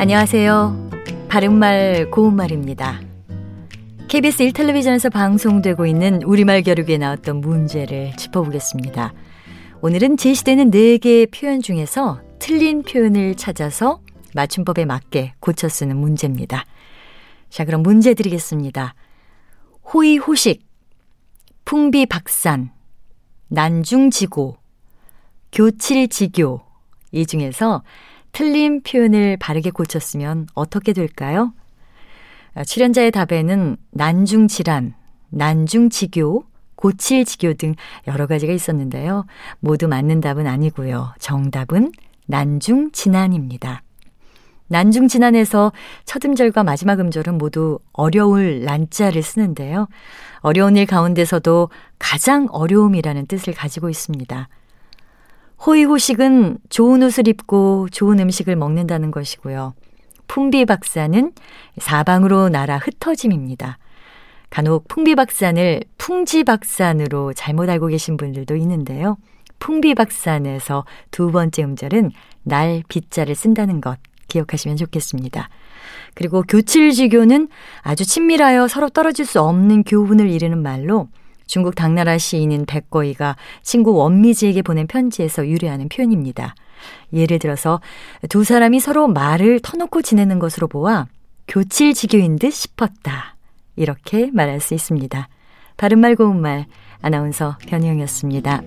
안녕하세요. 바른말 고운말입니다. KBS 1텔레비전에서 방송되고 있는 우리말 겨루기에 나왔던 문제를 짚어보겠습니다. 오늘은 제시되는 4개의 표현 중에서 틀린 표현을 찾아서 맞춤법에 맞게 고쳐 쓰는 문제입니다. 자, 그럼 문제 드리겠습니다. 호의호식, 풍비박산, 난중지고, 교칠지교 이 중에서 틀린 표현을 바르게 고쳤으면 어떻게 될까요? 아, 출연자의 답에는 난중질환, 난중지교, 고칠지교 등 여러 가지가 있었는데요. 모두 맞는 답은 아니고요. 정답은 난중진환입니다. 난중진환에서 첫 음절과 마지막 음절은 모두 어려울 난자를 쓰는데요. 어려운 일 가운데서도 가장 어려움이라는 뜻을 가지고 있습니다. 호의호식은 좋은 옷을 입고 좋은 음식을 먹는다는 것이고요. 풍비박산은 사방으로 날아 흩어짐입니다. 간혹 풍비박산을 풍지박산으로 잘못 알고 계신 분들도 있는데요. 풍비박산에서 두 번째 음절은 날 빗자를 쓴다는 것 기억하시면 좋겠습니다. 그리고 교칠지교는 아주 친밀하여 서로 떨어질 수 없는 교훈을 이르는 말로 중국 당나라 시인인 백거이가 친구 원미지에게 보낸 편지에서 유래하는 표현입니다. 예를 들어서 두 사람이 서로 말을 터놓고 지내는 것으로 보아 교칠지교인 듯 싶었다. 이렇게 말할 수 있습니다. 바른말 고운말 아나운서 변희영이었습니다.